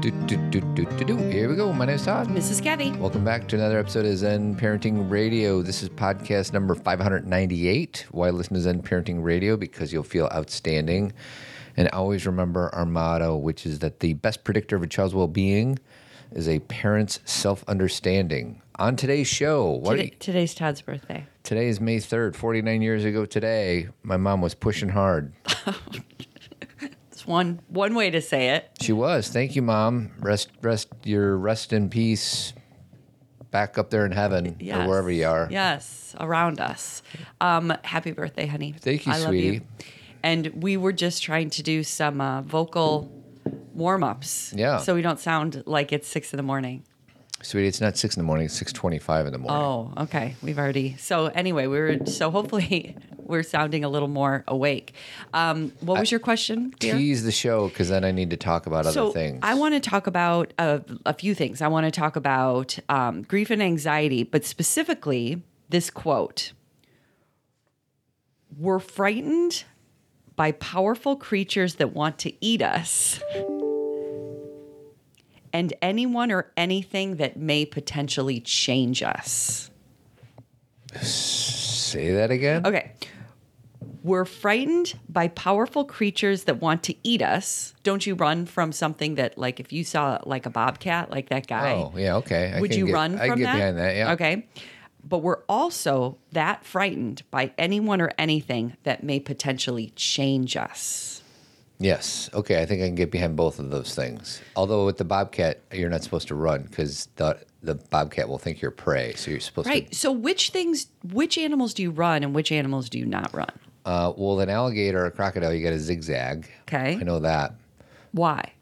Do, do, do, do, do, do. Here we go. My name is Todd. Mrs. Kathy. Welcome back to another episode of Zen Parenting Radio. This is podcast number 598. Why listen to Zen Parenting Radio? Because you'll feel outstanding. And always remember our motto, which is that the best predictor of a child's well being is a parent's self understanding. On today's show, what Today, today's Todd's birthday. today is May 3rd, 49 years ago today. My mom was pushing hard. One one way to say it. She was. Thank you, mom. Rest, rest, your rest in peace. Back up there in heaven Yes. or wherever you are. Yes, around us. Um, happy birthday, honey. Thank you, I love sweetie. you. And we were just trying to do some uh, vocal warm ups. Yeah. So we don't sound like it's six in the morning. Sweetie, it's not six in the morning. It's six twenty-five in the morning. Oh, okay. We've already. So anyway, we were so hopefully we're sounding a little more awake. Um, what was your question, dear? Tease the show because then I need to talk about other so things. I want to talk about a, a few things. I want to talk about um, grief and anxiety, but specifically this quote We're frightened by powerful creatures that want to eat us, and anyone or anything that may potentially change us. Say that again. Okay. We're frightened by powerful creatures that want to eat us. Don't you run from something that, like, if you saw like a bobcat, like that guy? Oh, yeah. Okay. I would can you get- run I from can get that? behind that. Yeah. Okay. But we're also that frightened by anyone or anything that may potentially change us. Yes. Okay. I think I can get behind both of those things. Although with the bobcat, you're not supposed to run because the the bobcat will think you're prey. So you're supposed Right. to. Right. So, which things, which animals do you run and which animals do you not run? Uh, well, an alligator or a crocodile, you got to zigzag. Okay. I know that. Why?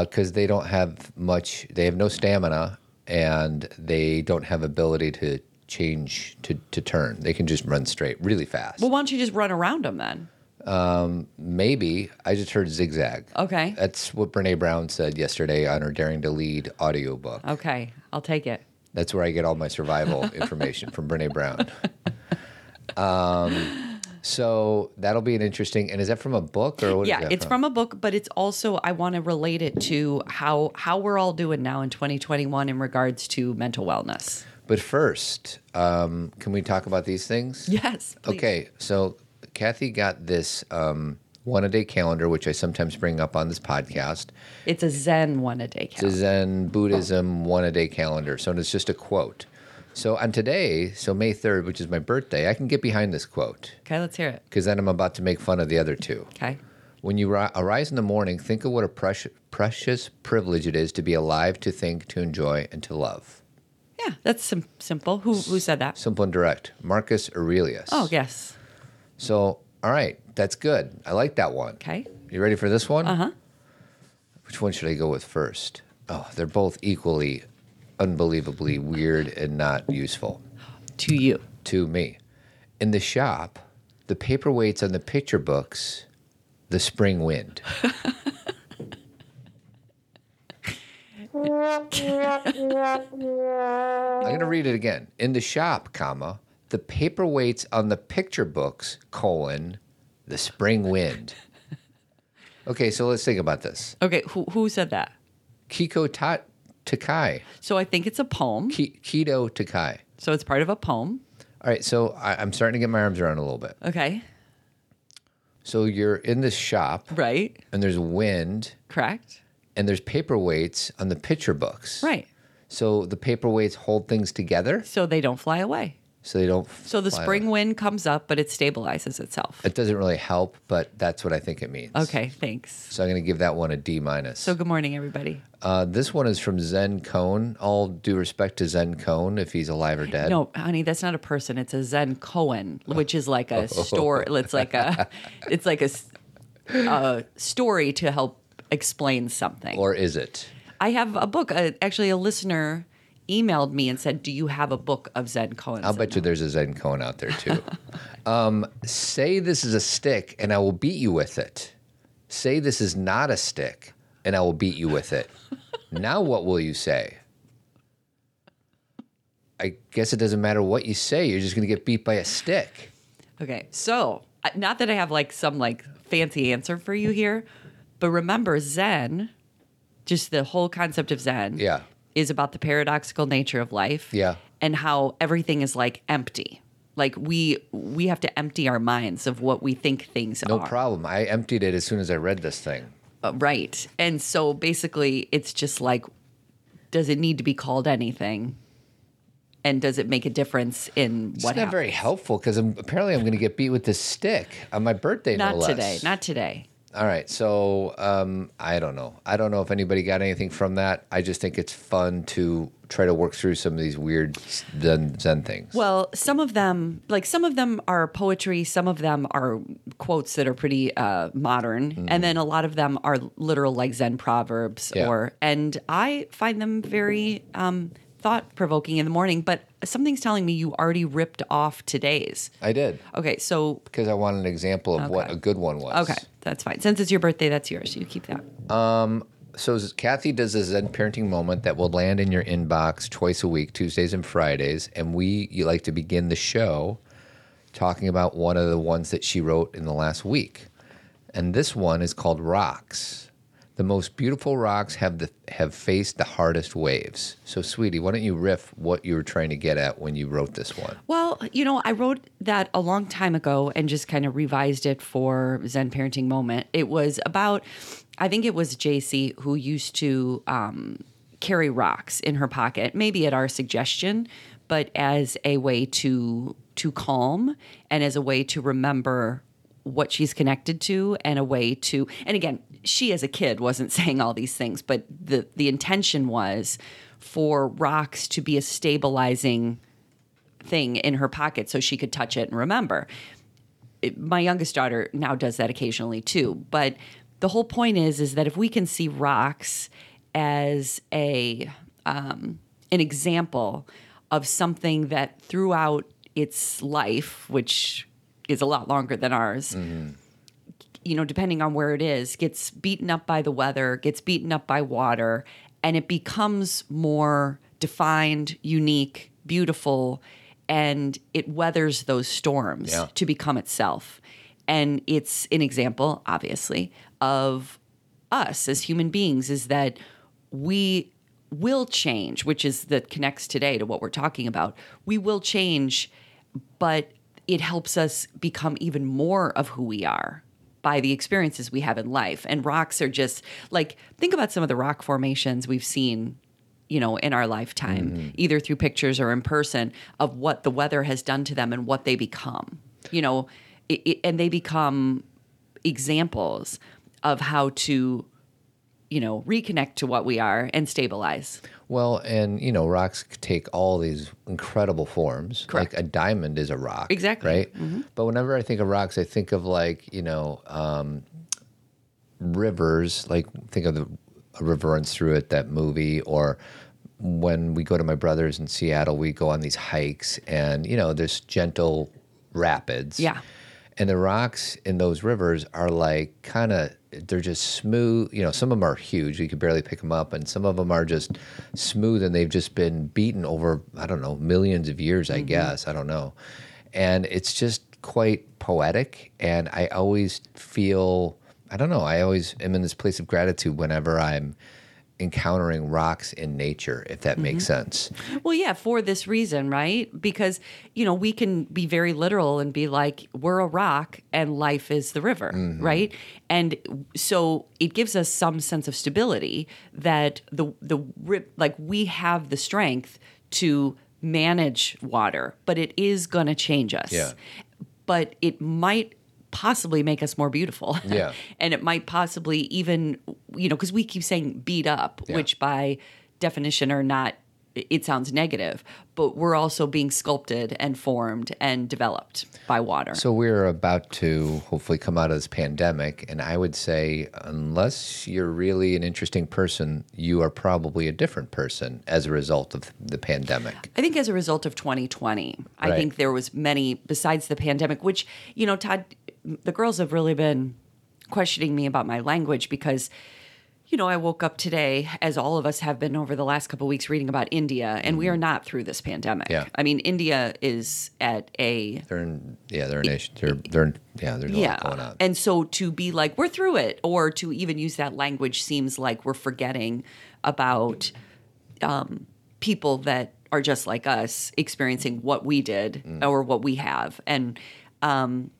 because they don't have much they have no stamina and they don't have ability to change to, to turn they can just run straight really fast Well, why don't you just run around them then? Maybe i just heard zigzag Okay. that's what brene brown said yesterday on her daring to lead audiobook Okay. I'll take it. that's where i get all my survival information from brene brown um, so that'll be an interesting and is that from a book or what yeah it's from a book but it's also i want to relate it to how how we're all doing now in 2021 in regards to mental wellness but first um, can we talk about these things yes please. Okay, so Kathy got this um, one a day calendar, which I sometimes bring up on this podcast. it's a zen one a day calendar. It's a. Zen Buddhism one a day calendar. So it's just a quote. So on today, so May 3rd, which is my birthday, I can get behind this quote okay let's hear it because then I'm about to make fun of the other two. okay When you ri- arise in the morning, think of what a precious, precious privilege it is to be alive, to think, to enjoy, and to love. yeah that's sim- simple who who said that Simple and direct. Marcus Aurelius. oh yes So, all right, that's good. I like that one. okay You ready for this one? uh-huh Which one should I go with first? Oh, they're both equally unbelievably weird and not useful to you to me. In the shop, the paperweights on the picture books, the spring wind. I'm going to read it again. In the shop, comma, the paperweights on the picture books, colon, the spring wind. Okay, so let's think about this. okay who, who said that Kito Ta- Takai. so i think it's a poem Ki- Kito Takai. so it's part of a poem All right, so I, I'm starting to get my arms around a little bit. okay So you're in this shop, right and there's wind, correct and there's paperweights on the picture books. right So the paperweights hold things together, so they don't fly away so they don't. so the spring away. wind comes up but it stabilizes itself It doesn't really help, but that's what I think it means. okay thanks So I'm going to give that one a D minus. so good morning everybody uh, this one is from Zen Cone. All due respect to Zen Cone, if he's alive or dead. No, honey, that's not a person. It's a Zen koan, which is like a store. It's like a, it's like a, a story to help explain something. Or is it? I have a book. Uh, actually, a listener emailed me and said, "Do you have a book of Zen koan?" I'll bet you there's a Zen Cone out there too. um, say this is a stick, and I will beat you with it. Say this is not a stick, and I will beat you with it. now what will you say? I guess it doesn't matter what you say. You're just going to get beat by a stick. Okay, so not that I have like some like fancy answer for you here, but remember Zen just the whole concept of Zen Yeah. Is about the paradoxical nature of life. Yeah. And how everything is like empty. Like we we have to empty our minds of what we think things No are. No problem. I emptied it as soon as I read this thing. Uh, right. And so basically it's just like does it need to be called anything? And does it make a difference in It's what not happens? very helpful because apparently I'm going to get beat with this stick on my birthday. Not no less. today. Not today. All right. So um, I don't know. I don't know if anybody got anything from that. I just think it's fun to try to work through some of these weird Zen, Zen things. Well, some of them, like some of them are poetry, some of them are quotes that are pretty uh, modern, and then a lot of them are literal like Zen proverbs. Yeah. Or, and I find them very um, thought provoking in the morning. But something's telling me you already ripped off today's. I did Okay, so because I want an example of what a good one was. okay, that's fine. Since it's your birthday, that's yours. You keep that. Um. So Kathy does a Zen parenting moment that will land in your inbox twice a week, Tuesdays and Fridays, and we you like to begin the show talking about one of the ones that she wrote in the last week, and this one is called Rocks. The most beautiful rocks have the have faced the hardest waves. So, sweetie, why don't you riff what you were trying to get at when you wrote this one? Well, you know, I wrote that a long time ago and just kind of revised it for Zen Parenting Moment. It was about, I think it was JC who used to um, carry rocks in her pocket, maybe at our suggestion, but as a way to to calm and as a way to remember what she's connected to and a way to and again she as a kid wasn't saying all these things but the the intention was for rocks to be a stabilizing thing in her pocket so she could touch it and remember. It- my youngest daughter now does that occasionally too, but the whole point is is that if we can see rocks as a um, an example of something that throughout its life, which is a lot longer than ours, mm-hmm. you know, depending on where it is, gets beaten up by the weather, gets beaten up by water, and it becomes more defined, unique, beautiful, and it weathers those storms Yeah. to become itself. And it's an example, obviously, of us as human beings is that we will change, which is that connects today to what we're talking about. We will change, but it helps us become even more of who we are by the experiences we have in life. And rocks are just like think about some of the rock formations we've seen, you know, in our lifetime, mm-hmm. either through pictures or in person of what the weather has done to them and what they become. You know, it, it, and they become examples of how to you know reconnect to what we are and stabilize Well, and you know, rocks take all these incredible forms. Correct. Like a diamond is a rock. Exactly. Mm-hmm. Right. But whenever I think of rocks, I think of like you know um, rivers. Like think of the a river runs through it. That movie or. When we go to my brother's in Seattle, we go on these hikes, and you know, there's gentle rapids. Yeah. And the rocks in those rivers are like kind of, they're just smooth. You know, some of them are huge. You could barely pick them up. And some of them are just smooth and they've just been beaten over, I don't know, millions of years, I mm-hmm. guess. I don't know. And it's just quite poetic. And I always feel, I don't know, I always am in this place of gratitude whenever I'm encountering rocks in nature, if that makes mm-hmm. sense. Well, yeah, for this reason, right? Because, you know, we can be very literal and be like, we're a rock and life is the river, mm-hmm. right? And so it gives us some sense of stability that the, the, rip, like, we have the strength to manage water, but it is going to change us. Yeah. But it might possibly make us more beautiful. Yeah. and it might possibly even, you know, because we keep saying beat up, Yeah. which by definition are not it sounds negative but we're also being sculpted and formed and developed by water So we're about to hopefully come out of this pandemic, and I would say, unless you're really an interesting person, you are probably a different person as a result of the pandemic. i think as a result of 2020 i think there was many besides the pandemic which you know todd the girls have really been questioning me about my language because you know, I woke up today, as all of us have been over the last couple of weeks, reading about India, and we are not through this pandemic. Yeah. I mean, India is at a They're in, yeah, they're a nation. They're, they're, yeah, there's a lot going on. and so to be like, we're through it, or to even use that language seems like we're forgetting about um, people that are just like us experiencing what we did Mm. or what we have. And um,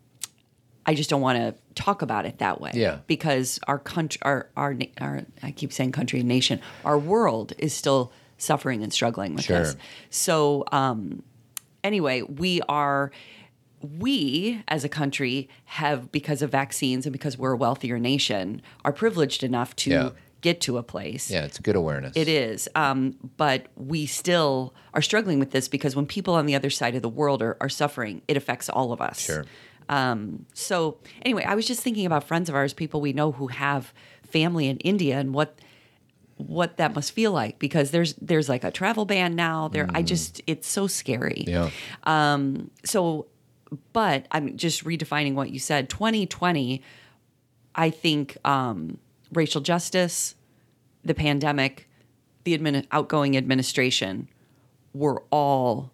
I just don't want to talk about it that way. Yeah. Because our country, our, our, our, I keep saying country and nation, our world is still suffering and struggling with Sure. this. So, um, anyway, we are we as a country have because of vaccines and because we're a wealthier nation are privileged enough to Yeah. get to a place yeah, it's good awareness. it is um, but we still are struggling with this because when people on the other side of the world are, are suffering it affects all of us Sure. Um, so anyway i was just thinking about friends of ours people we know who have family in india and what what that must feel like because there's there's like a travel ban now. There i just it's so scary. Yeah. so but i'm just redefining what you said. 2020 i think um, racial justice the pandemic the admin, outgoing administration were all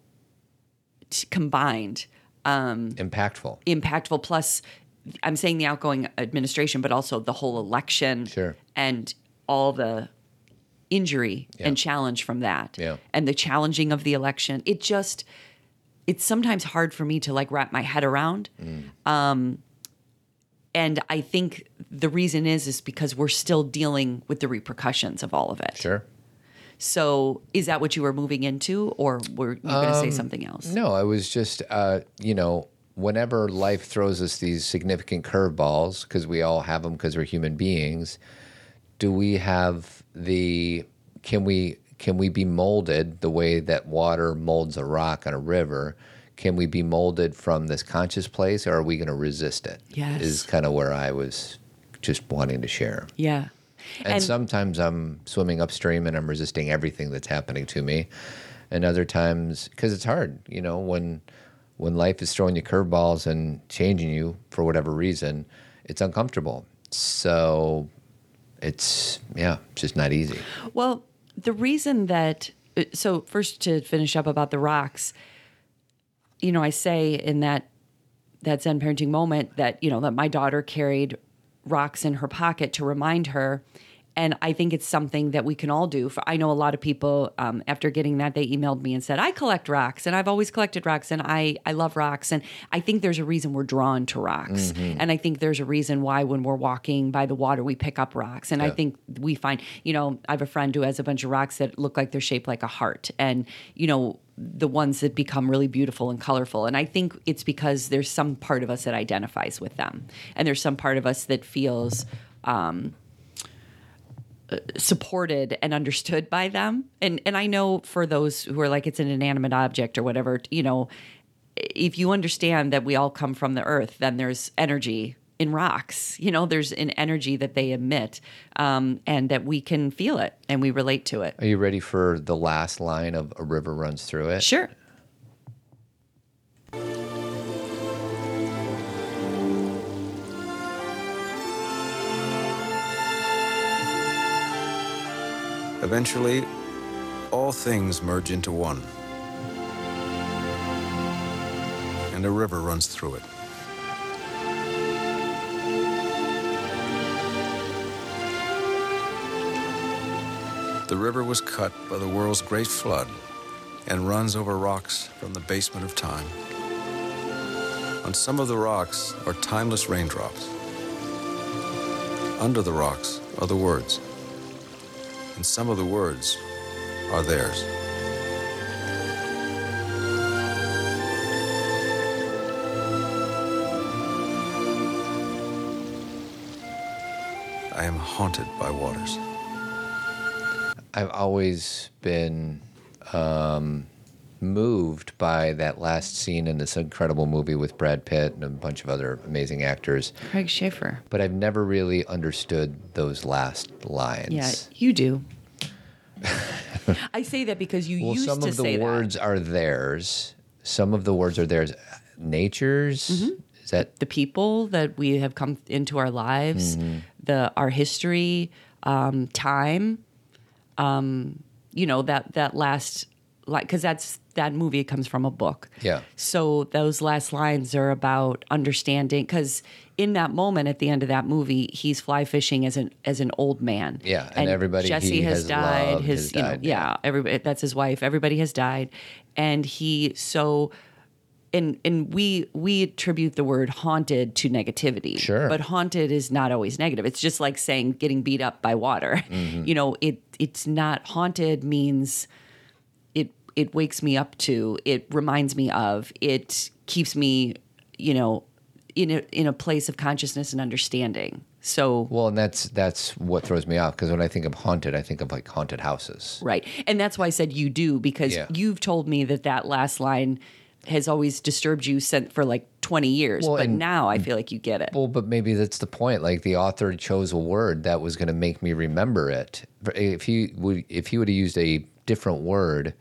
t- combined Impactful. impactful plus i'm saying the outgoing administration but also the whole election Sure. and all the injury and challenge from that Yeah. and the challenging of the election it just it's sometimes hard for me to like wrap my head around um and i think the reason is is because we're still dealing with the repercussions of all of it Sure. So is that what you were moving into or were you going to say something else Um, No, I was just, uh, you know, whenever life throws us these significant curveballs, because we all have them because we're human beings, do we have the, can we, can we be molded the way that water molds a rock on a river? Can we be molded from this conscious place or are we going to resist it? Yes. Is kind of where I was just wanting to share. yeah And, sometimes I'm swimming upstream and I'm resisting everything that's happening to me. And other times, because it's hard, you know, when when life is throwing you curveballs and changing you for whatever reason, it's uncomfortable. So it's yeah, it's just not easy. Well, the reason that uh, so first to finish up about the rocks, you know, I say in that that Zen parenting moment that you know that my daughter carried rocks in her pocket to remind her. And I think it's something that we can all do. For I know a lot of people um, after getting that they emailed me and said I collect rocks and I've always collected rocks and I I love rocks. And I think there's a reason we're drawn to rocks. And I think there's a reason why when we're walking by the water we pick up rocks. And I think we find you know I have a friend who has a bunch of rocks that look like they're shaped like a heart. And you know the ones that become really beautiful and colorful. And I think it's because there's some part of us that identifies with them. And there's some part of us that feels supported and understood by them. And and I know for those who are like it's an inanimate object or whatever, you know, if you understand that we all come from the earth, then there's energy in rocks. You know, there's an energy that they emit, um, and that we can feel it and we relate to it. Are you ready for the last line of a river runs through it? Sure. Eventually, all things merge into one. And a river runs through it. The river was cut by the world's great flood and runs over rocks from the basement of time. On some of the rocks are timeless raindrops. Under the rocks are the words and some of the words are theirs. I am haunted by waters. I've always been um, moved by that last scene in this incredible movie with Brad Pitt and a bunch of other amazing actors, Craig Sheffer. but I've never really understood those last lines. Yeah, you do. I say that because you Well, used some of the say words are theirs. Some of the words are theirs. Nature's. Mm-hmm. Is that the people that we have come into our lives, Mm-hmm. the our history, um, time, um, you know that that last like because that's that movie comes from a book. Yeah. So those last lines are about understanding because in that moment at the end of that movie, he's fly fishing as an as an old man. Yeah, and everybody Jesse he has, has died. loved his has you died, yeah, yeah. everybody that's his wife. Everybody has died, and he so. And, and we we attribute the word haunted to negativity. Sure. But haunted is not always negative. It's just like saying getting beat up by water. Mm-hmm. You know, it it's not haunted means it wakes me up to it reminds me of it keeps me you know in a in a place of consciousness and understanding so Well, and that's that's what throws me off because when I think of haunted, I think of like haunted houses. right and that's why i said you do because Yeah. you've told me that that last line has always disturbed you sent for like 20 years Well, but now i feel like you get it Well, but maybe that's the point. Like the author chose a word that was going to make me remember it. If he would, if he would have used a different word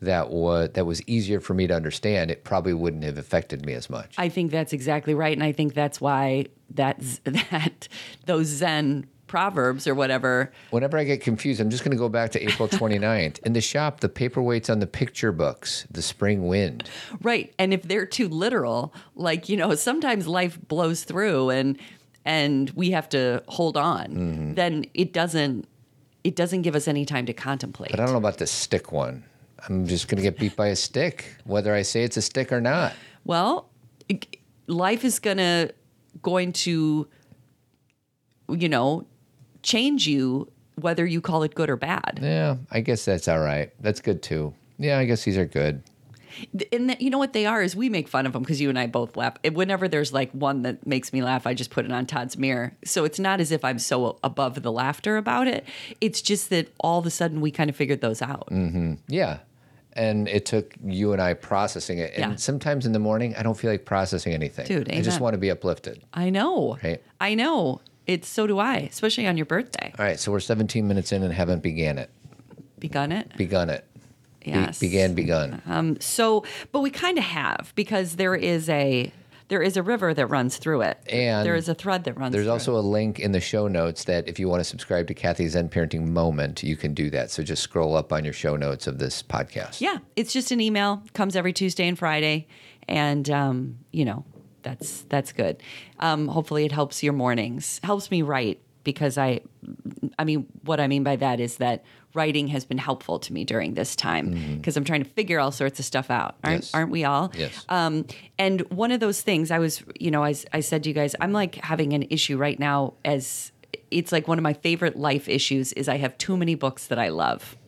that was that was easier for me to understand, it probably wouldn't have affected me as much. i think that's exactly right and i think that's why that that those zen proverbs or whatever Whenever I get confused, I'm just going to go back to April 29th. In the shop, the paperweights on the picture books, the spring wind. Right. And if they're too literal, like, you know, sometimes life blows through and and we have to hold on, Mm-hmm. then it doesn't it doesn't give us any time to contemplate. But I don't know about the stick one. I'm just going to get beat by a stick, whether I say it's a stick or not. Well, life is gonna going to you know, change you whether you call it good or bad. Yeah, I guess that's all right. That's good too. Yeah, I guess these are good. and that, you know what they are is we make fun of them because you and I both laugh. Whenever there's like one that makes me laugh, I just put it on Todd's mirror. So it's not as if I'm so above the laughter about it. It's just that all of a sudden we kind of figured those out. Mm-hmm. Yeah. And it took you and I processing it. And Yeah. sometimes in the morning, I don't feel like processing anything. Dude, I just want to be uplifted. I know. Right. I know. It's so do I, especially on your birthday. All right. So we're 17 minutes in and haven't began it. Begun it. Begun it. Be- Yes. began, begun. Um, so, but we kind of have because there is a there is a river that runs through it. And there is a thread that runs. There's also a link in the show notes that if you want to subscribe to Kathy's Zen Parenting Moment, you can do that. So just scroll up on your show notes of this podcast. Yeah, it's just an email. Comes every Tuesday and Friday, and um, you know that's that's good. Um, hopefully, it helps your mornings. Helps me write because I, I mean, what I mean by that is that writing has been helpful to me during this time because I'm trying to figure all sorts of stuff out. Aren't Yes. aren't we all? Yes. Um, and one of those things I was, you know, I, I said to you guys, I'm like having an issue right now as it's like one of my favorite life issues is I have too many books that I love.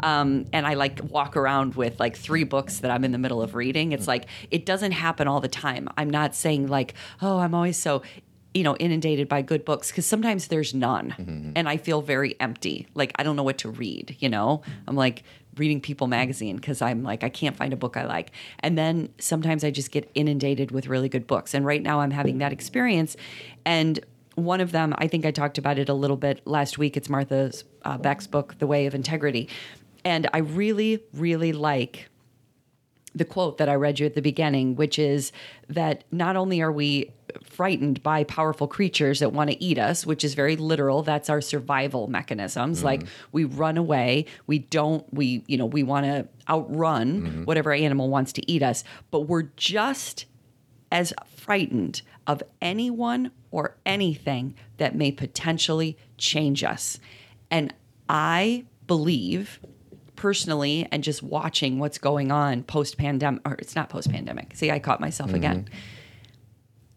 Um, and I like walk around with like three books that I'm in the middle of reading. It's like it doesn't happen all the time. I'm not saying like, oh, I'm always so you know inundated by good books because sometimes there's none. And i feel very empty. Like i don't know what to read you know? I'm like reading people magazine because i'm like i can't find a book i like. And then sometimes i just get inundated with really good books. And right now i'm having that experience. And one of them i think i talked about it a little bit last week. It's martha uh, beck's book the way of integrity. And i really really like the quote that I read you at the beginning, which is that not only are we frightened by powerful creatures that want to eat us, which is very literal, that's our survival mechanisms. Mm-hmm. Like we run away, we don't, we, you know, we want to outrun mm-hmm. whatever animal wants to eat us, but we're just as frightened of anyone or anything that may potentially change us. And I believe personally and just watching what's going on post pandemic or it's not post pandemic. See, I caught myself again. Mm-hmm.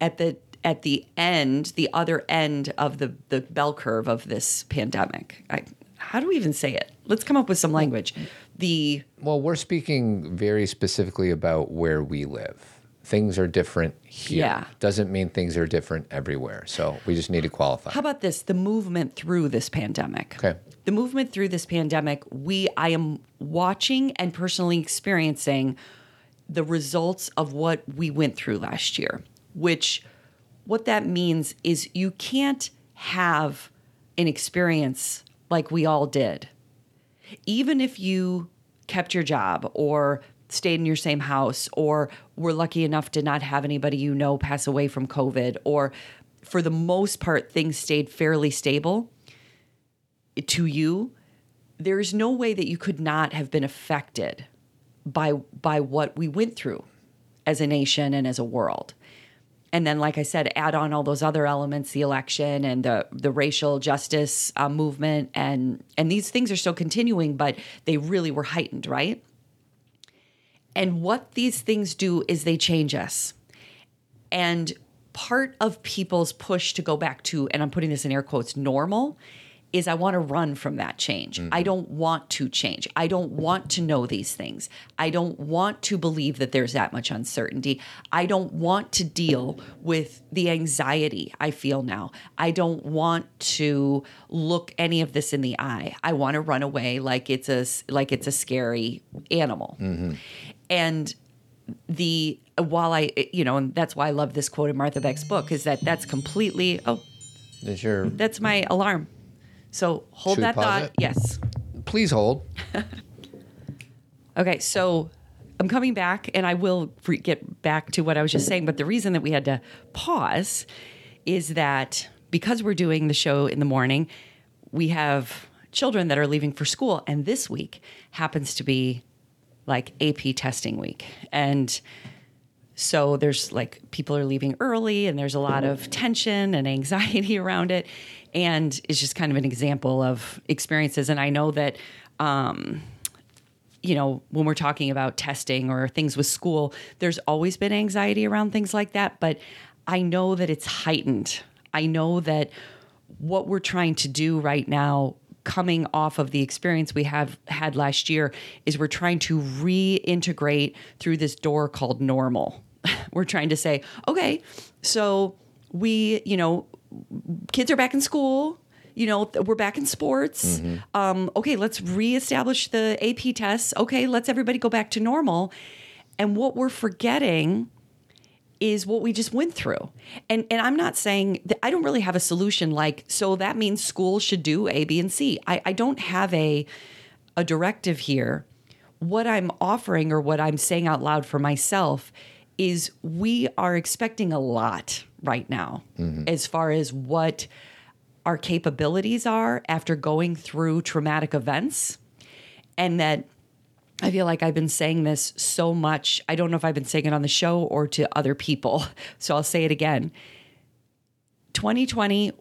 At the at the end, the other end of the the bell curve of this pandemic. I, how do we even say it? Let's come up with some language. The Well, we're speaking very specifically about where we live. Things are different here. Yeah. Doesn't mean things are different everywhere. So we just need to qualify. How about this? The movement through this pandemic. Okay. The movement through this pandemic, we I am watching and personally experiencing the results of what we went through last year, which what that means is you can't have an experience like we all did. Even if you kept your job or stayed in your same house or were lucky enough to not have anybody you know pass away from COVID or for the most part things stayed fairly stable to you, there's no way that you could not have been affected by by what we went through as a nation and as a world. And then, like I said, add on all those other elements, the election and the the racial justice uh, movement, and and these things are still continuing, but they really were heightened, right? And what these things do is they change us. And part of people's push to go back to, and I'm putting this in air quotes, normal, is I want to run from that change. I mm-hmm. don't want to change. I don't want to know these things. I don't want to believe that there's that much uncertainty. I don't want to deal with the anxiety I feel now. I don't want to look any of this in the eye. I want to run away like it's a like it's a scary animal. Mm-hmm. And the while I you know, and that's why I love this quote in Martha Beck's book is that that's completely oh, Is your that's my alarm. So hold that thought. it? Yes. please hold. Okay, so I'm coming back and I will get back to what I was just saying. But the reason that we had to pause is that because we're doing the show in the morning, we have children that are leaving for school. And this week happens to be like AP testing week. And so there's like people are leaving early and there's a lot of tension and anxiety around it. And it's just kind of an example of experiences. And I know that um, you know, when we're talking about testing or things with school, there's always been anxiety around things like that. But I know that it's heightened. I know that what we're trying to do right now, coming off of the experience we have had last year, is we're trying to reintegrate through this door called normal. we're trying to say, okay, so we, you know, kids are back in school you know we're back in sports. Um, okay let's reestablish the ap tests. Okay let's everybody go back to normal. And what we're forgetting is what we just went through. And and i'm not saying that i don't really have a solution like so that means schools should do a b and c. I, I don't have a a directive here. What i'm offering or what i'm saying out loud for myself is we are expecting a lot right now mm-hmm. as far as what our capabilities are after going through traumatic events. And that I feel like I've been saying this so much. I don't know if I've been saying it on the show or to other people. So I'll say it again. 2020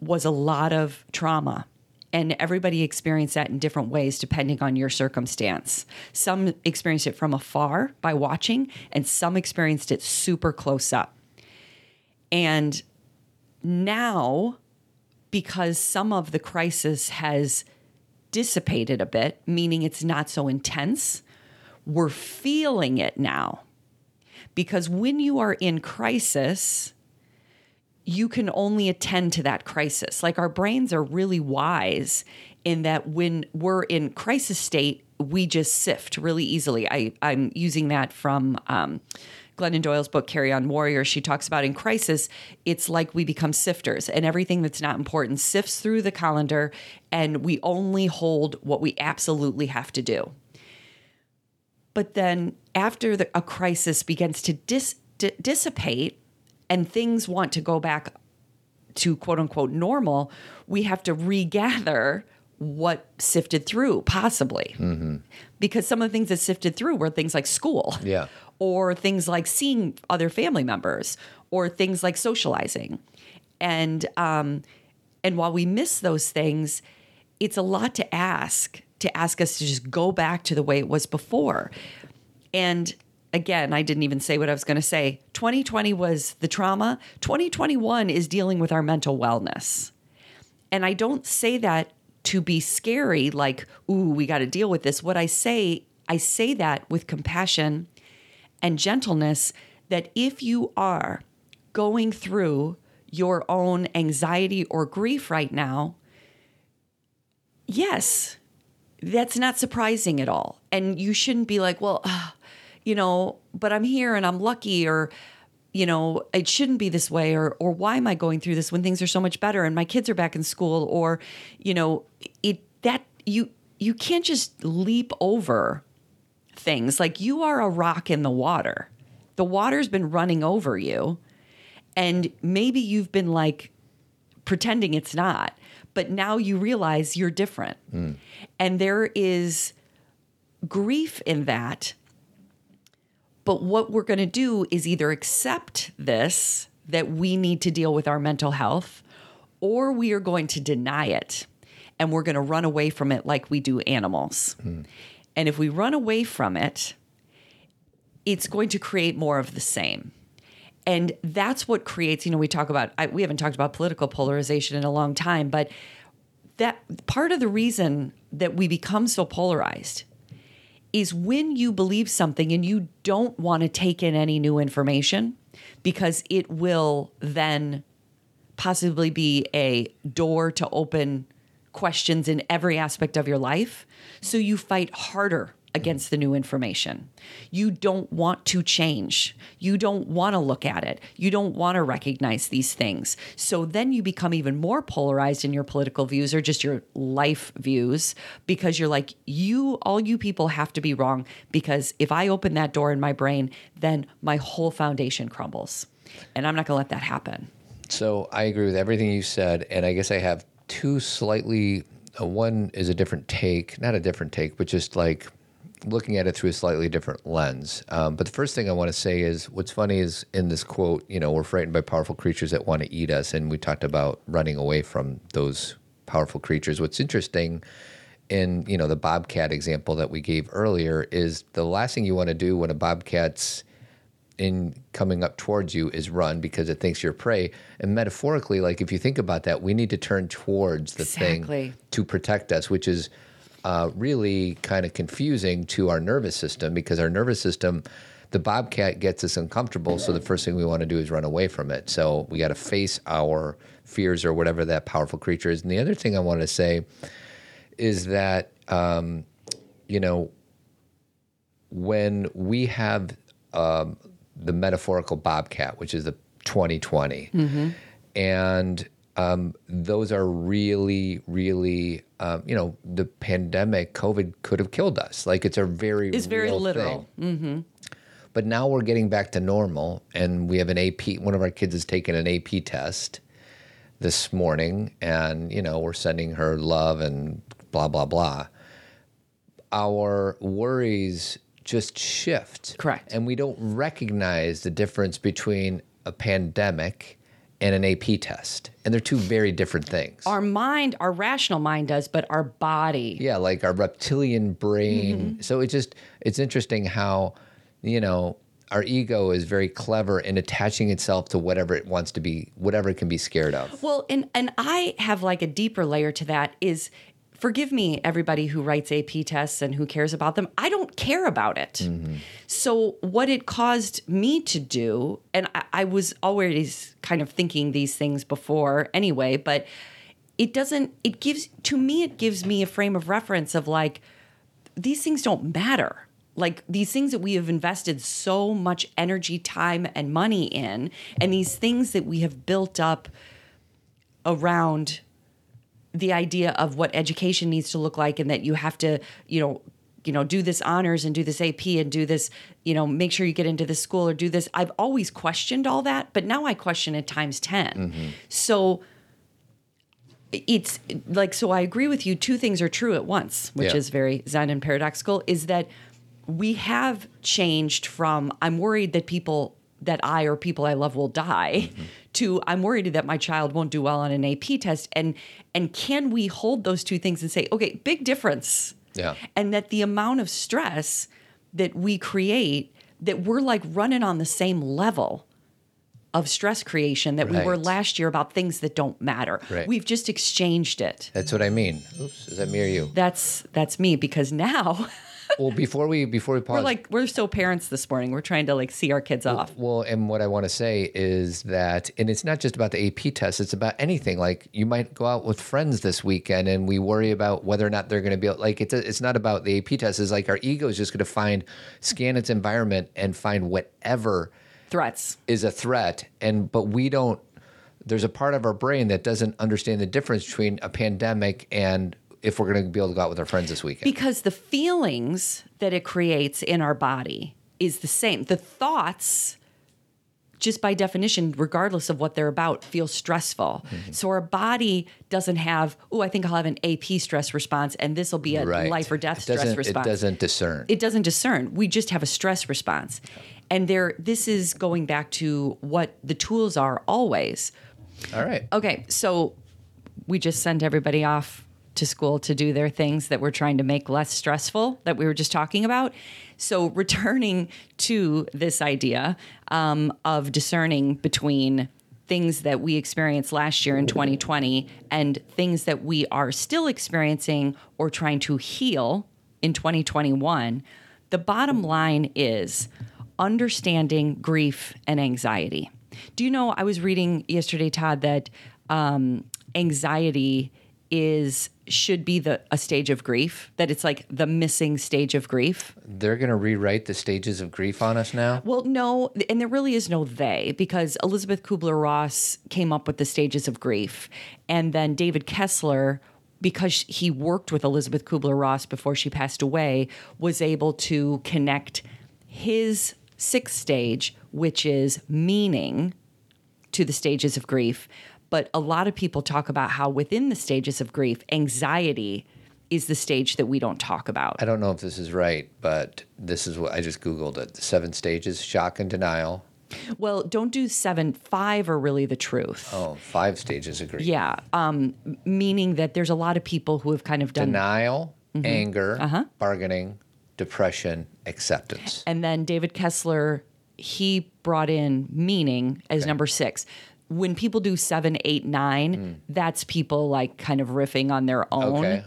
was a lot of trauma. And everybody experienced that in different ways depending on your circumstance. Some experienced it from afar by watching, and some experienced it super close up. And now, because some of the crisis has dissipated a bit, meaning it's not so intense, we're feeling it now. Because when you are in crisis, you can only attend to that crisis. Like our brains are really wise in that when we're in crisis state, we just sift really easily. I, I'm using that from um, Glennon Doyle's book, Carry On Warrior. She talks about in crisis, it's like we become sifters and everything that's not important sifts through the colander and we only hold what we absolutely have to do. But then after the, a crisis begins to dis, di- dissipate and things want to go back to quote unquote normal, we have to regather what sifted through, possibly. Mm-hmm. Because some of the things that sifted through were things like school. Yeah. Or things like seeing other family members, or things like socializing. And um, and while we miss those things, it's a lot to ask to ask us to just go back to the way it was before. And again, I didn't even say what I was going to say. 2020 was the trauma. 2021 is dealing with our mental wellness. And I don't say that to be scary, like, ooh, we got to deal with this. What I say, I say that with compassion and gentleness that if you are going through your own anxiety or grief right now, yes, that's not surprising at all. And you shouldn't be like, well, ah, you know, but I'm here and I'm lucky or you know, it shouldn't be this way or or why am I going through this when things are so much better and my kids are back in school or you know, it that you you can't just leap over things. Like you are a rock in the water. The water's been running over you and maybe you've been like pretending it's not. but now you realize you're different. Hmm. And there is grief in that. But what we're going to do is either accept this, that we need to deal with our mental health, or we are going to deny it and we're going to run away from it like we do animals. Hmm. And if we run away from it, it's going to create more of the same. And that's what creates, you know, we talk about, I, we haven't talked about political polarization in a long time, but that part of the reason that we become so polarized is when you believe something and you don't want to take in any new information because it will then possibly be a door to open questions in every aspect of your life. So you fight harder against the new information. You don't want to change. You don't want to look at it. You don't want to recognize these things. So then you become even more polarized in your political views or just your life views because you're like, you, all you people have to be wrong because if I open that door in my brain, then my whole foundation crumbles. And I'm not going to let that happen. So I agree with everything you said, and I guess I have two slightly. Uh, one is a different take, not a different take, but just like looking at it through a slightly different lens. Um, but the first thing I want to say is what's funny is in this quote, you know, we're frightened by powerful creatures that want to eat us, and we talked about running away from those powerful creatures. What's interesting in you know the bobcat example that we gave earlier is the last thing you want to do when a bobcat's in coming up towards you is run because it thinks you're prey. And metaphorically, like if you think about that, we need to turn towards the Exactly. thing to protect us, which is uh, really kind of confusing to our nervous system because our nervous system, the bobcat gets us uncomfortable. So the first thing we want to do is run away from it. So we got to face our fears or whatever that powerful creature is. And the other thing I want to say is that, um, you know, when we have um, the metaphorical bobcat, which is the 2020, and um, those are really, really, um, you know, the pandemic, COVID could have killed us. Like it's a very, It's very literal. thing. But now we're getting back to normal, and we have an AP. One of our kids has taken an AP test this morning, and you know we're sending her love and blah blah blah. Our worries just shift, Correct. and we don't recognize the difference between a pandemic and an AP test, and they're two very different things. Our mind, our rational mind does, but our body. Yeah, like our reptilian brain. Mm-hmm. So it's just it's interesting how, you know, our ego is very clever in attaching itself to whatever it wants to be, whatever it can be scared of. Well, and and I have like a deeper layer to that is forgive me everybody who writes AP tests and who cares about them. I don't care about it. Mm-hmm. So what it caused me to do and I, I was always kind of thinking these things before anyway, but it doesn't it gives to me it gives me a frame of reference of like these things don't matter. Like these things that we have invested so much energy, time, and money in, and these things that we have built up around the idea of what education needs to look like and that you have to, you know, you know, do this honors and do this AP and do this, you know, make sure you get into this school or do this. I've always questioned all that, but now I question it times 10. Mm-hmm. So it's like so I agree with you two things are true at once, which Yeah. is very zen and paradoxical is that we have changed from I'm worried that people that I or people I love will die mm-hmm. to I'm worried that my child won't do well on an AP test and and can we hold those two things and say okay big difference Yeah. and that the amount of stress that we create that we're like running on the same level of stress creation that we were last year about things that don't matter. Right. We've just exchanged it. That's what I mean. Oops, is that me or you? That's that's me because now well, before we before we pause, we're like we're still parents this morning. We're trying to like see our kids off. Well, and what I want to say is that, and it's not just about the AP test, it's about anything. Like you might go out with friends this weekend and we worry about whether or not they're going to be like, it's, a, it's not about the AP test. It's like our ego is just going to find, scan its environment and find whatever Threats. is a threat. And, but we don't, there's a part of our brain that doesn't understand the difference between a pandemic and if we're going to be able to go out with our friends this weekend. Because the feelings that it creates in our body is the same. The thoughts just by definition, regardless of what they're about, feel stressful. Mm-hmm. So our body doesn't have, oh, I think I'll have an AP stress response and this will be a Right. life or death stress response It doesn't discern. it doesn't discern. We just have a stress response. And there this is going back to what the tools are always. All right. Okay, so we just sent everybody off to school to do their things that we're trying to make less stressful that we were just talking about. So returning to this idea um, of discerning between things that we experienced last year in 2020 and things that we are still experiencing or trying to heal in 2021, the bottom line is understanding grief and anxiety. Do you know? I was reading yesterday, Todd, that um, anxiety is should be the a stage of grief. That it's like the missing stage of grief. They're going to rewrite the stages of grief on us now. Well, no, and there really is no they because Elizabeth Kubler Ross came up with the stages of grief, and then David Kessler. Because he worked with Elizabeth Kubler Ross before she passed away, was able to connect his sixth stage, which is meaning, to the stages of grief. But a lot of people talk about how within the stages of grief, anxiety is the stage that we don't talk about. I don't know if this is right, but this is what I just Googled it. The seven stages shock and denial. Well, don't do seven. Five are really the truth. Oh, five stages of grief. Yeah, um, meaning that there's a lot of people who have kind of done, Denial, Mm-hmm. anger, Uh-huh. bargaining, depression, acceptance. and then David Kessler he brought in meaning as number six. When people do seven, eight, nine, hmm. that's people like kind of riffing on their own. Okay.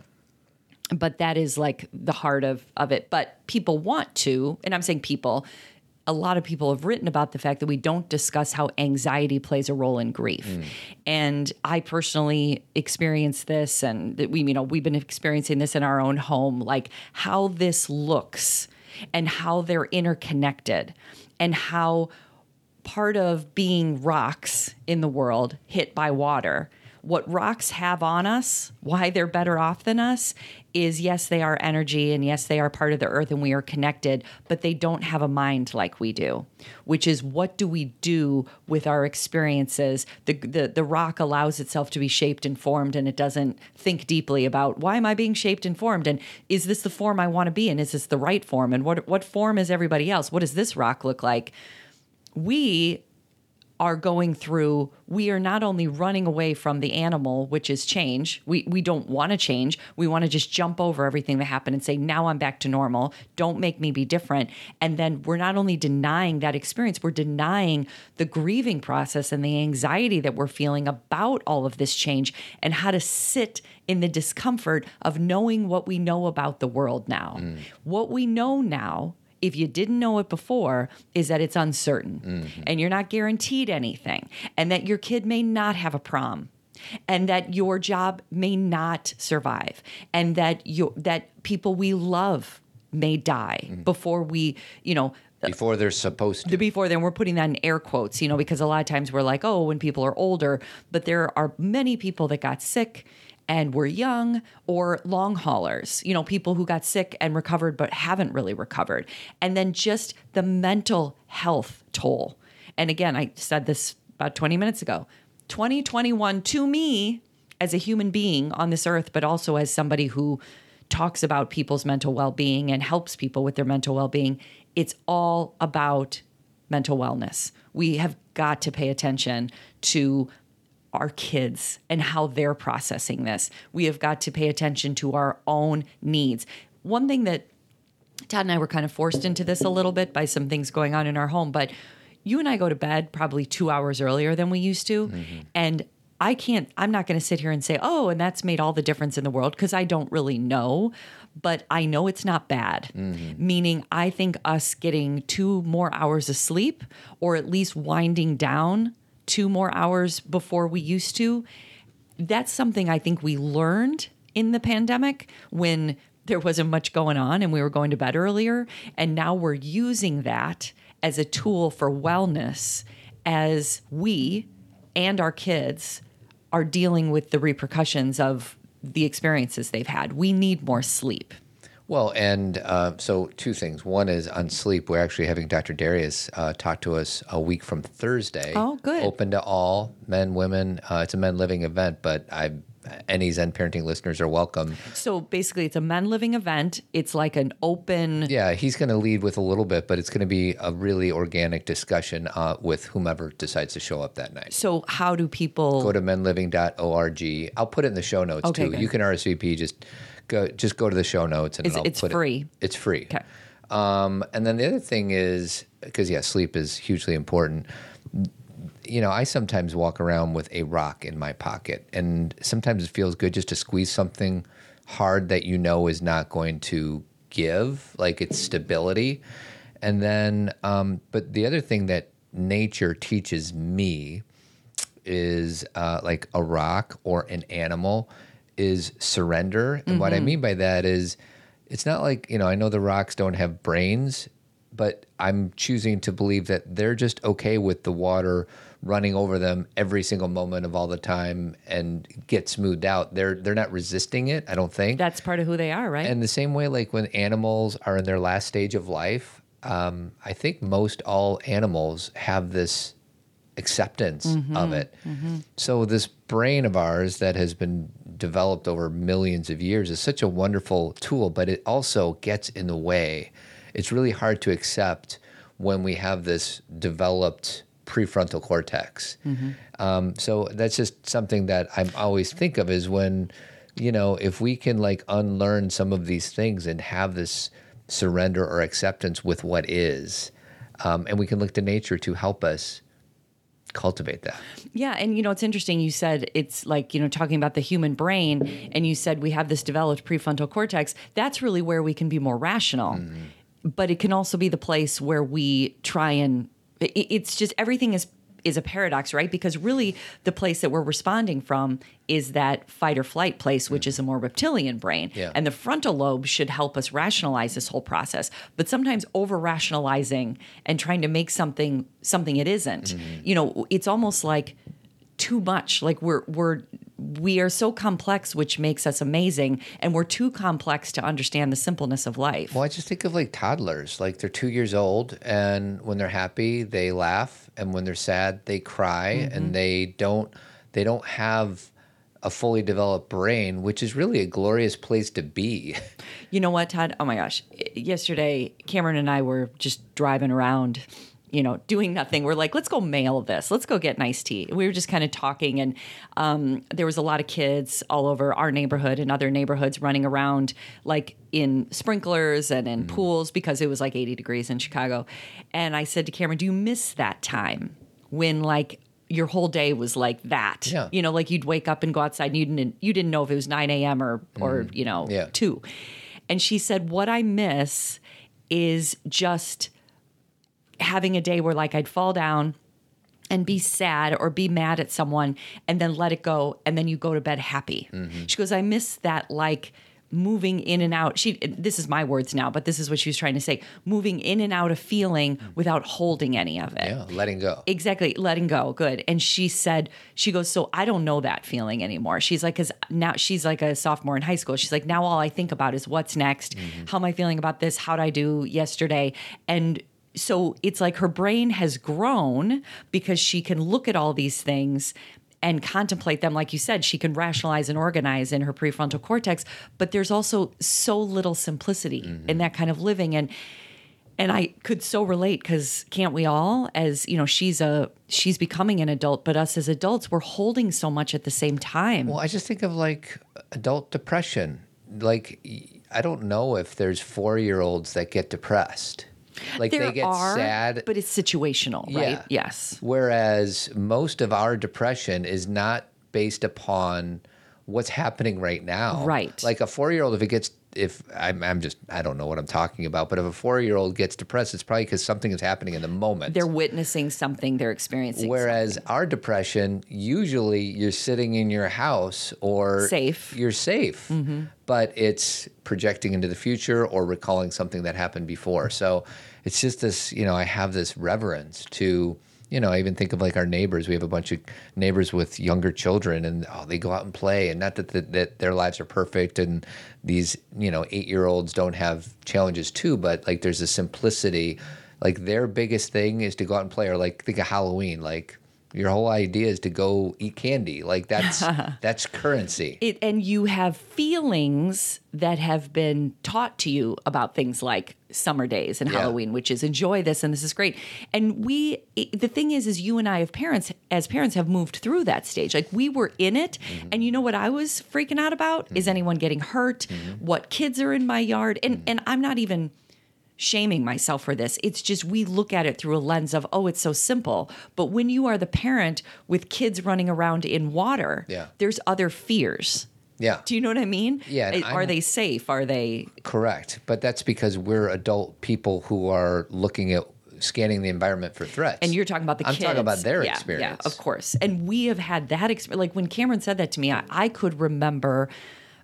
but that is like the heart of of it but people want to and i'm saying people a lot of people have written about the fact that we don't discuss how anxiety plays a role in grief hmm. and i personally experienced this and that we you know we've been experiencing this in our own home like how this looks and how they're interconnected and how part of being rocks in the world hit by water. What rocks have on us, why they're better off than us, is yes, they are energy and yes, they are part of the earth and we are connected, but they don't have a mind like we do, which is what do we do with our experiences? The, the, the rock allows itself to be shaped and formed and it doesn't think deeply about why am I being shaped and formed? And is this the form I want to be in? Is this the right form? And what, what form is everybody else? What does this rock look like? We are going through we are not only running away from the animal which is change we we don't want to change we want to just jump over everything that happened and say now I'm back to normal don't make me be different. And then we're not only denying that experience we're denying the grieving process and the anxiety that we're feeling about all of this change and how to sit in the discomfort of knowing what we know about the world now. Mm. What we know now if you didn't know it before, is that it's uncertain. Mm-hmm. And you're not guaranteed anything, and that your kid may not have a prom. And that your job may not survive, and that you that people we love may die mm-hmm. before we, you know, uh, Before they're supposed to. before then we're putting that in air quotes you know because a lot of times we're like oh when people are older but there are many people that got sick and were young or long haulers you know people who got sick and recovered but haven't really recovered. And then just the mental health toll. And again i said this about 20 minutes ago. 2021 to me as a human being on this earth but also as somebody who talks about people's mental well-being and helps people with their mental well-being it's all about mental wellness. We have got to pay attention to our kids and how they're processing this we have got to pay attention to our own needs one thing that Todd and I were kind of forced into this a little bit by some things going on in our home, but you and I go to bed probably two hours earlier than we used to. Mm-hmm. And I can't, I'm not going to sit here and say, oh, and that's made all the difference in the world because I don't really know, but I know it's not bad. Mm-hmm. Meaning, I think us getting two more hours of sleep or at least winding down two more hours before we used to, that's something I think we learned in the pandemic when there wasn't much going on and we were going to bed earlier. And now we're using that as a tool for wellness as we and our kids are dealing with the repercussions of the experiences they've had. We need more sleep. Well, and uh, so two things. One is on sleep. We're actually having Dr. Darius uh, talk to us a week from Thursday. Oh, good. Open to all men, women. Uh, it's a men living event, but I, any Zen parenting listeners are welcome. So basically, it's a men living event. It's like an open. Yeah, he's going to lead with a little bit, but it's going to be a really organic discussion uh, with whomever decides to show up that night. So how do people? Go to menliving.org. I'll put it in the show notes Okay, too. good. You can RSVP. Just go. Just go to the show notes, and It's- I'll it's put free. It, it's free. Okay. Um, and then the other thing is because yeah, sleep is hugely important. You know, I sometimes walk around with a rock in my pocket, and sometimes it feels good just to squeeze something hard that you know is not going to give, like its stability. And then, um, but the other thing that nature teaches me is uh, like a rock or an animal is surrender. And what I mm-hmm. mean by that is it's not like, you know, I know the rocks don't have brains, but I'm choosing to believe that they're just okay with the water running over them every single moment of all the time and get smoothed out. They're they're not resisting it, I don't think. That's part of who they are, right? And the same way, like when animals are in their last stage of life, um, I think most all animals have this acceptance of mm-hmm. it. Mm-hmm. So, this brain of ours that has been developed over millions of years is such a wonderful tool, but it also gets in the way. It's really hard to accept when we have this developed prefrontal cortex. Um, so that's just something that I'm always think of is when, you know, if we can like unlearn some of these things and have this surrender or acceptance with what is, um, and we can look to nature to help us cultivate that. Yeah, and you know it's interesting. You said it's like you know talking about the human brain, and you said we have this developed prefrontal cortex. That's really where we can be more rational, mm-hmm. but it can also be the place where we try and it's just everything is is a paradox, right? Because really, the place that we're responding from is that fight or flight place, which is a more reptilian brain, Yeah. and the frontal lobe should help us rationalize this whole process. But sometimes over rationalizing and trying to make something something it isn't, mm-hmm. you know, it's almost like too much. Like we're we're we are so complex, which makes us amazing, and we're too complex to understand the simpleness of life. Well, I just think of like toddlers. Like they're two years old, and when they're happy, they laugh, and when they're sad, they cry, mm-hmm. and they don't they don't have a fully developed brain, which is really a glorious place to be. You know what, Todd? Oh my gosh. Yesterday, Cameron and I were just driving around, you know, doing nothing. We're like, let's go mail this. Let's go get an iced tea. We were just kind of talking, and um, there was a lot of kids all over our neighborhood and other neighborhoods running around, like in sprinklers and in pools because it was like 80 degrees in Chicago. And I said to Cameron, Do you miss that time when, like, your whole day was like that. Yeah. You know, like you'd wake up and go outside and you didn't you didn't know if it was 9 a.m. or or, you know, Yeah. two. And she said, What I miss is just having a day where like I'd fall down and be sad or be mad at someone and then let it go and then you go to bed happy. Mm-hmm. She goes, I miss that like moving in and out. She this is my words now, but this is what she was trying to say. Moving in and out of feeling mm. without holding any of it. yeah, letting go. Exactly, letting go. Good. And she said, she goes, so I don't know that feeling anymore. She's like, because now she's like a sophomore in high school. She's like, now all I think about is what's next. Mm-hmm. How am I feeling about this? How'd I do yesterday? And so it's like her brain has grown because she can look at all these things and contemplate them like you said she can rationalize and organize in her prefrontal cortex but there's also so little simplicity in mm-hmm. that kind of living and and I could so relate because can't we all? As you know, she's a she's becoming an adult, but us as adults, we're holding so much at the same time. Well, I just think of like adult depression. Like I don't know if there's four year olds that get depressed. Like there they get are, sad. but it's situational, right? Yeah. Yes. Whereas most of our depression is not based upon what's happening right now. Right. Like a four year old, if it gets, if I'm, I'm just, I don't know what I'm talking about, but if a four year old gets depressed, it's probably because something is happening in the moment. They're witnessing something, they're experiencing Whereas our depression, usually you're sitting in your house or Safe. You're safe, mm-hmm. but it's projecting into the future or recalling something that happened before. So it's just this, you know, I have this reverence to you know, I even think of like our neighbors. We have a bunch of neighbors with younger children, and oh, they go out and play. And not that the, that their lives are perfect, and these you know eight year olds don't have challenges too, but like there's a simplicity. Like their biggest thing is to go out and play, or like think of Halloween. Like your whole idea is to go eat candy. Like that's that's currency. It, and you have feelings that have been taught to you about things like summer days and Yeah. Halloween, which is enjoy this and this is great. And we, it, the thing is, is you and I, have parents, as parents, have moved through that stage. Like we were in it, mm-hmm. and you know what I was freaking out about is mm-hmm. anyone getting hurt, mm-hmm. what kids are in my yard, and and I'm not even shaming myself for this. It's just we look at it through a lens of, oh, it's so simple. But when you are the parent with kids running around in water, Yeah. there's other fears. Yeah. Do you know what I mean? Yeah, Are I'm- they safe? Are they Correct. But that's because we're adult people who are looking at scanning the environment for threats. and you're talking about the kids. I'm kids. talking about their yeah, experience. Yeah, of course. And we have had that experience. Like when Cameron said that to me, I, I could remember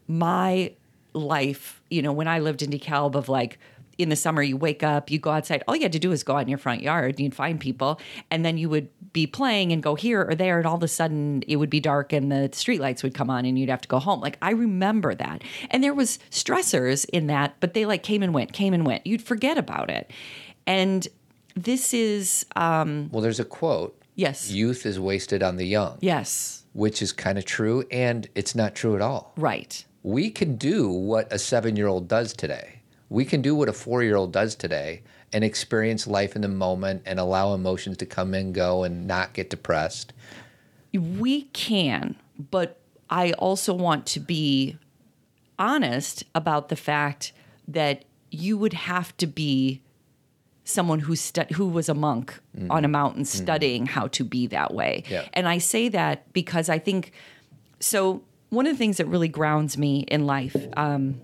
my life, you know, when I lived in DeKalb of like, in the summer, you wake up, you go outside. All you had to do is go out in your front yard. and You'd find people, and then you would be playing and go here or there, and all of a sudden it would be dark and the streetlights would come on, and you'd have to go home. Like I remember that, and there was stressors in that, but they like came and went, came and went. You'd forget about it, and this is um, well, there's a quote yes, youth is wasted on the young, yes, which is kind of true, and it's not true at all. right. We can do what a seven year old does today. We can do what a four year old does today and experience life in the moment and allow emotions to come and go and not get depressed. we can, but I also want to be honest about the fact that you would have to be someone who stu- who was a monk on a mountain studying how to be that way. Yeah. And I say that because I think so one of the things that really grounds me in life um,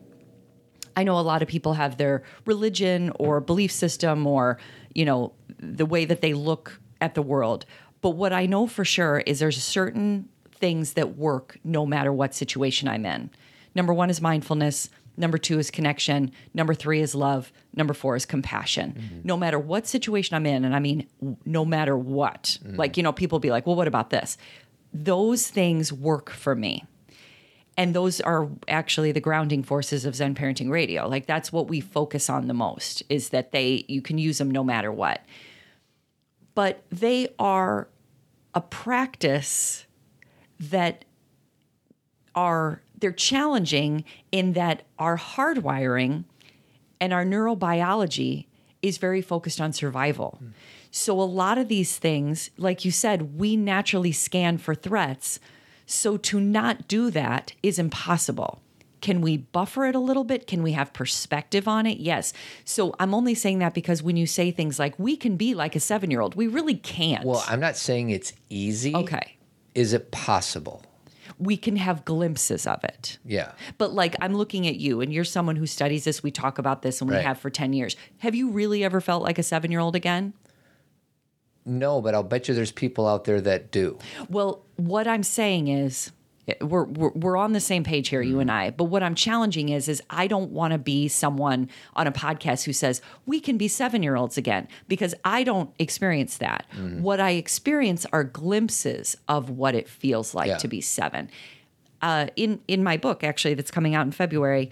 I know a lot of people have their religion or belief system or, you know, the way that they look at the world. But what I know for sure is there's certain things that work no matter what situation I'm in. Number one is mindfulness. Number two is connection. Number three is love. Number four is compassion. Mm-hmm. No matter what situation I'm in, and I mean, no matter what, mm-hmm. like, you know, people be like, well, what about this? Those things work for me and those are actually the grounding forces of zen parenting radio like that's what we focus on the most is that they you can use them no matter what but they are a practice that are they're challenging in that our hardwiring and our neurobiology is very focused on survival. Hmm. So a lot of these things, like you said, we naturally scan for threats. So to not do that is impossible. Can we buffer it a little bit? Can we have perspective on it? Yes. So I'm only saying that because when you say things like we can be like a 7-year-old, we really can't. Well, I'm not saying it's easy. okay. Is it possible? We can have glimpses of it. Yeah. But like I'm looking at you and you're someone who studies this, we talk about this and we Right. have for 10 years. Have you really ever felt like a 7-year-old again? No, but I'll bet you there's people out there that do. Well, what I'm saying is eh, we're, we're we're on the same page here, you mm-hmm. and I. But what I'm challenging is is I don't want to be someone on a podcast who says we can be seven year olds again because I don't experience that. Mm-hmm. What I experience are glimpses of what it feels like Yeah. to be seven. Uh, in in my book, actually, that's coming out in February,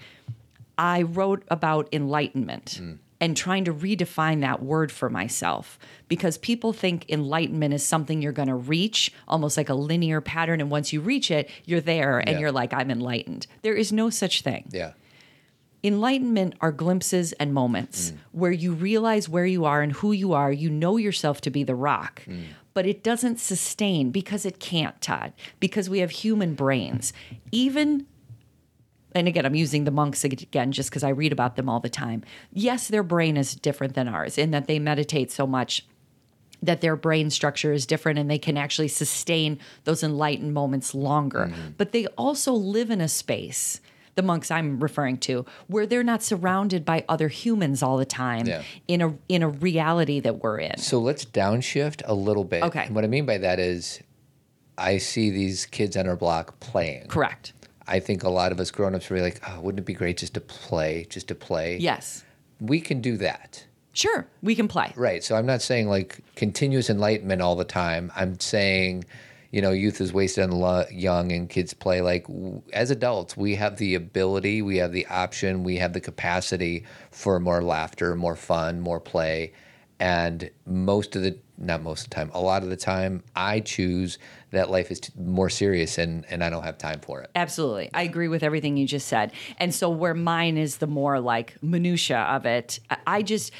I wrote about enlightenment mm. And trying to redefine that word for myself because people think enlightenment is something you're going to reach, almost like a linear pattern. And once you reach it, you're there and Yeah. you're like, I'm enlightened. There is no such thing. Yeah. Enlightenment are glimpses and moments mm. where you realize where you are and who you are. You know yourself to be the rock, mm. but it doesn't sustain because it can't, Todd, because we have human brains. Even and again, I'm using the monks again just because I read about them all the time. Yes, their brain is different than ours in that they meditate so much that their brain structure is different and they can actually sustain those enlightened moments longer. Mm-hmm. But they also live in a space, the monks I'm referring to, where they're not surrounded by other humans all the time Yeah. in a in a reality that we're in. So let's downshift a little bit. Okay. And what I mean by that is I see these kids on our block playing. Correct. I think a lot of us grown ups were like, oh, wouldn't it be great just to play, just to play? Yes. We can do that. Sure, we can play. Right. So I'm not saying like continuous enlightenment all the time. I'm saying, you know, youth is wasted on lo- young and kids play. Like w- as adults, we have the ability, we have the option, we have the capacity for more laughter, more fun, more play. And most of the, not most of the time, a lot of the time, I choose that life is t- more serious and, and I don't have time for it. Absolutely. I agree with everything you just said. And so where mine is the more like minutia of it, I- I just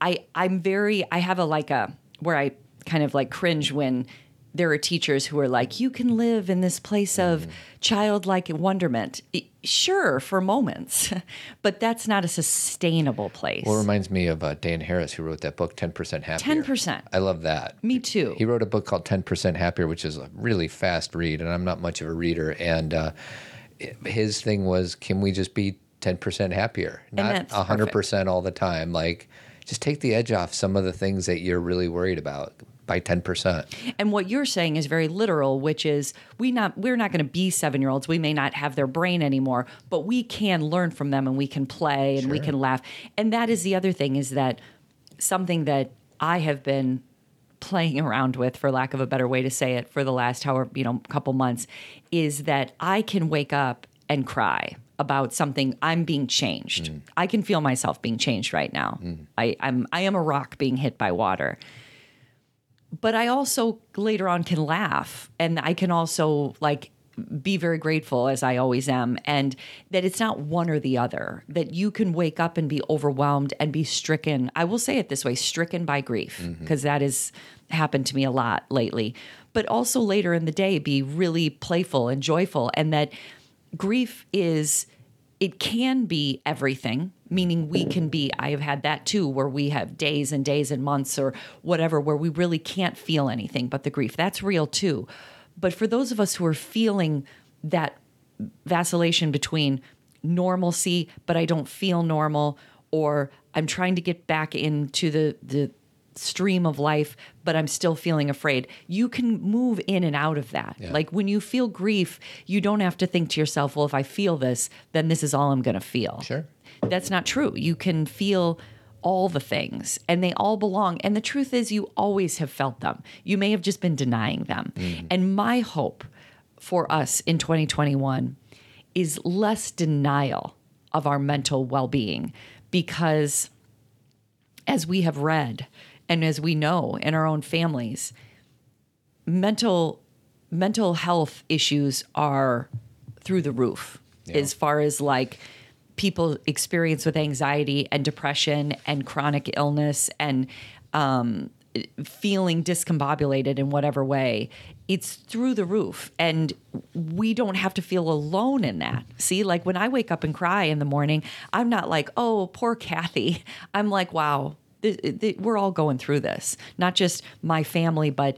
I I'm very I have a like a where I kind of like cringe when there are teachers who are like, you can live in this place of childlike wonderment. Sure, for moments, but that's not a sustainable place. Well, it reminds me of uh, Dan Harris, who wrote that book, 10% Happier. 10%. I love that. Me too. He wrote a book called 10% Happier, which is a really fast read, and I'm not much of a reader. And uh, his thing was, can we just be 10% happier? Not that's 100% all the time. Like, just take the edge off some of the things that you're really worried about by 10%. And what you're saying is very literal, which is we not we're not going to be seven year olds. We may not have their brain anymore, but we can learn from them and we can play and we can laugh. And that is the other thing is that something that I have been playing around with, for lack of a better way to say it, for the last however you know couple months, is that I can wake up and cry about something I'm being changed. Mm. I can feel myself being changed right now. Mm. I, I'm I am a rock being hit by water but I also later on can laugh and I can also like be very grateful as I always am and that it's not one or the other that you can wake up and be overwhelmed and be stricken I will say it this way stricken by grief mm-hmm. because that has happened to me a lot lately but also later in the day be really playful and joyful and that grief is it can be everything meaning we can be i have had that too where we have days and days and months or whatever where we really can't feel anything but the grief. That's real too. But for those of us who are feeling that vacillation between normalcy but i don't feel normal or i'm trying to get back into the the stream of life but i'm still feeling afraid. You can move in and out of that. Yeah. like when you feel grief you don't have to think to yourself well if i feel this then this is all i'm going to feel. Sure. that's not true. You can feel all the things and they all belong. And the truth is you always have felt them. You may have just been denying them. Mm-hmm. And my hope for us in 2021 is less denial of our mental well-being because as we have read and as we know in our own families mental mental health issues are through the roof as far as like people experience with anxiety and depression and chronic illness and um, feeling discombobulated in whatever way. It's through the roof and we don't have to feel alone in that. See like when i wake up and cry in the morning i'm not like oh poor kathy. I'm like wow we're all going through this not just my family but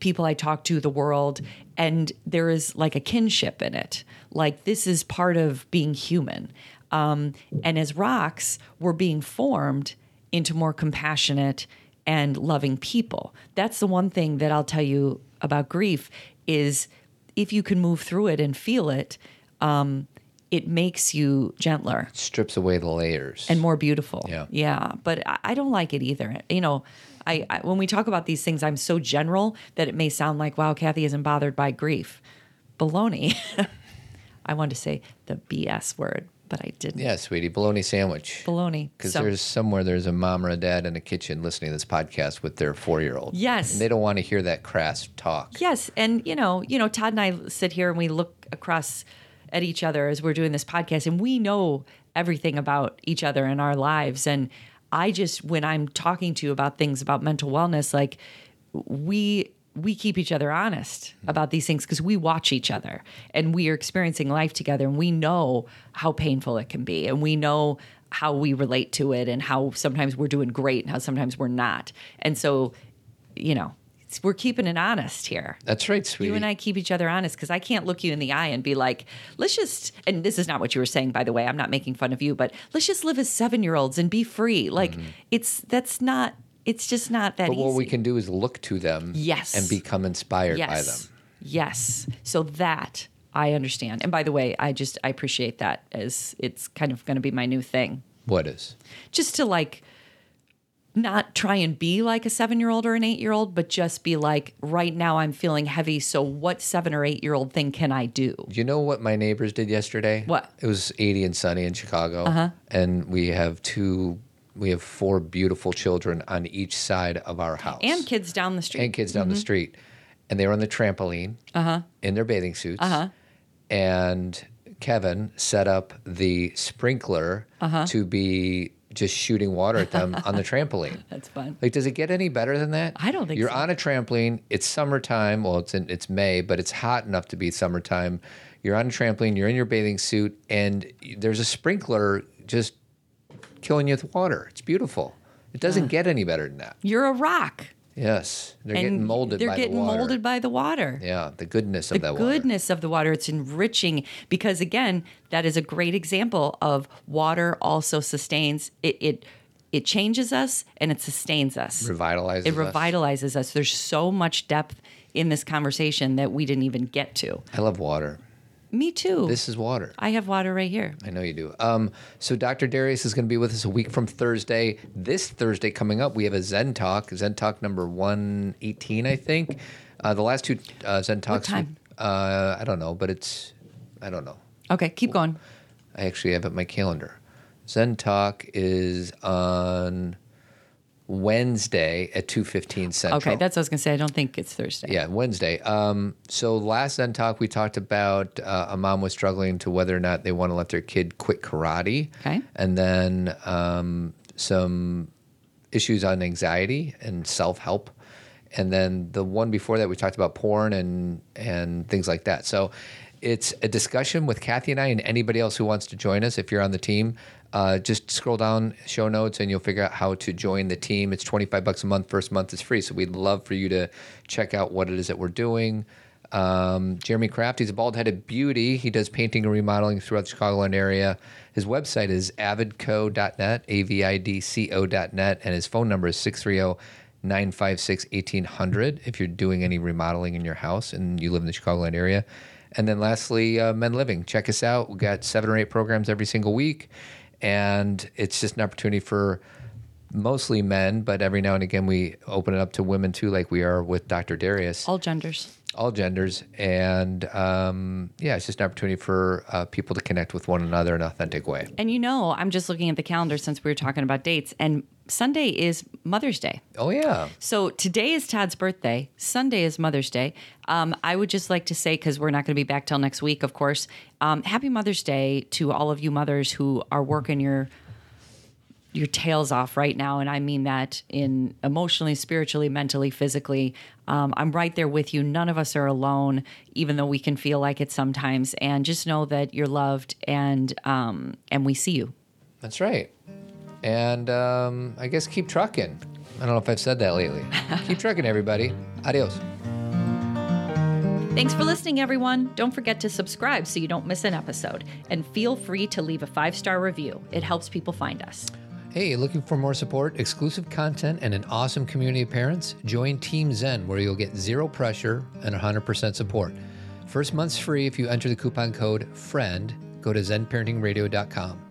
people I talk to, the world, and there is like a kinship in it. Like this is part of being human. Um, and as rocks, we're being formed into more compassionate and loving people. That's the one thing that I'll tell you about grief is if you can move through it and feel it, um, it makes you gentler Strips away the layers. and more beautiful. Yeah. yeah. But I, don't like it either. You know, I, I when we talk about these things, I'm so general that it may sound like, wow, Kathy isn't bothered by grief. Baloney. I wanted to say the BS word, but I didn't. yeah, sweetie, bologna sandwich. Baloney. Because So- there's somewhere there's a mom or a dad in a kitchen listening to this podcast with their four year old. Yes. And they don't want to hear that crass talk. Yes, and you know, you know, Todd and I sit here and we look across at each other as we're doing this podcast, and we know everything about each other in our lives. And I just, when I'm talking to you about things about mental wellness, like we we keep each other honest mm-hmm. about these things because we watch each other and we are experiencing life together and we know how painful it can be and we know how we relate to it and how sometimes we're doing great and how sometimes we're not and so you know we're keeping it honest here That's right, sweetie. you and I keep each other honest because I can't look you in the eye and be like, let's just, and this is not what you were saying, by the way. I'm not making fun of you, but let's just live as seven year olds and be free. Like, it's, that's not, it's just not that Mm-hmm. but easy. what we can do is look to them Yes. and become inspired by them. Yes. So that I understand. And by the way, I just, I appreciate that as it's kind of going to be my new thing What is? just to like not try and be like a seven year old or an eight year old, but just be like, right now I'm feeling heavy. So, what seven or eight year old thing can I do? You know what my neighbors did yesterday? What? It was 80 and sunny in Chicago. Uh-huh. And we have two, we have four beautiful children on each side of our house. And kids down the street. And kids down the street. And they were on the trampoline in their bathing suits. Uh-huh. And Kevin set up the sprinkler to be just shooting water at them on the trampoline. That's fun. Like, does it get any better than that? I don't think You're so. on a trampoline. It's summertime. Well, it's in, it's May, but it's hot enough to be summertime. You're on a trampoline. You're in your bathing suit, and there's a sprinkler just killing you with water. It's beautiful. It doesn't get any better than that. You're a rock. Yes, they're and getting molded They're by getting the water. molded by the water. yeah, the goodness of the that water. goodness of the water it's enriching because again that is a great example of water also sustains it it it changes us and it sustains us Revitalizes it us. revitalizes us there's so much depth in this conversation that we didn't even get to I love water. Me too This is water. i have water right here I know you do. Um, so Dr. Darius is going to be with us a week from Thursday. This Thursday coming up, we have a Zen Talk, Zen Talk number 118, I think. Uh, the last two uh, Zen Talks. we- time? uh, I don't know, but it's, I don't know. okay keep going I actually have it in my calendar. Zen Talk is on Wednesday at 2.15 Central. okay that's what i was going to say i don't think it's thursday Yeah, Wednesday. Um, so last Zen Talk, we talked about uh, a mom was struggling to whether or not they want to let their kid quit karate. Okay. And then um, some issues on anxiety and self help. And then the one before that, we talked about porn and and things like that. So it's a discussion with Kathy and I and anybody else who wants to join us. If you're on the team, uh, just scroll down show notes and you'll figure out how to join the team. It's 25 bucks a month. First month is free. So we'd love for you to check out what it is that we're doing. Um, Jeremy Kraft, he's a bald headed beauty. He does painting and remodeling throughout the Chicagoland area. His website is avidco.net, A V I D C O.net, and his phone number is 630 956 1800 if you're doing any remodeling in your house and you live in the Chicagoland area. And then lastly, uh, Men Living. Check us out. We've got seven or eight programs every single week. And it's just an opportunity for mostly men, but every now and again we open it up to women too, like we are with Dr. Darius all genders all genders, and um, yeah, it's just an opportunity for uh, people to connect with one another in an authentic way. and you know i'm just looking at the calendar since we were talking about dates and sunday is mother's day Oh yeah, So today is Todd's birthday. Sunday is Mother's Day. Um, I would just like to say, because we're not going to be back till next week, of course, um, Happy Mother's Day to all of you mothers who are working your your tails off right now, and I mean that in emotionally, spiritually, mentally, physically. Um, I'm right there with you. None of us are alone, even though we can feel like it sometimes. And just know that you're loved, and um, and we see you. that's right. And um, I guess keep trucking. I don't know if I've said that lately. keep trucking, everybody. Adios. Thanks for listening, everyone. Don't forget to subscribe so you don't miss an episode. And feel free to leave a five star review, it helps people find us. Hey, looking for more support, exclusive content, and an awesome community of parents? Join Team Zen, where you'll get zero pressure and 100% support. First month's free if you enter the coupon code FRIEND. Go to zenparentingradio.com.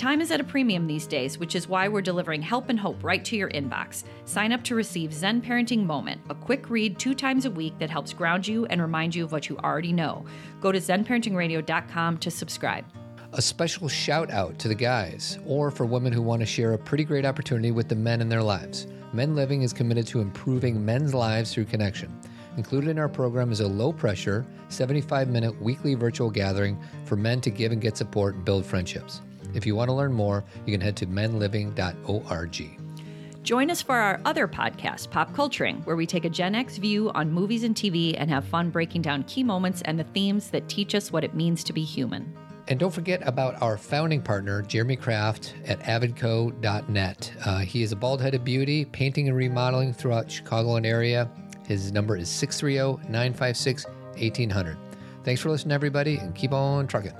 Time is at a premium these days, which is why we're delivering help and hope right to your inbox. Sign up to receive Zen Parenting Moment, a quick read two times a week that helps ground you and remind you of what you already know. Go to zenparentingradio.com to subscribe. A special shout out to the guys, or for women who want to share a pretty great opportunity with the men in their lives. Men Living is committed to improving men's lives through connection. Included in our program is a low pressure, 75 minute weekly virtual gathering for men to give and get support and build friendships. If you want to learn more, you can head to menliving.org. Join us for our other podcast, Pop Culturing, where we take a Gen X view on movies and TV and have fun breaking down key moments and the themes that teach us what it means to be human. And don't forget about our founding partner, Jeremy Kraft at avidco.net. Uh, he is a bald headed beauty, painting and remodeling throughout Chicagoland area. His number is 630 956 1800. Thanks for listening, everybody, and keep on trucking.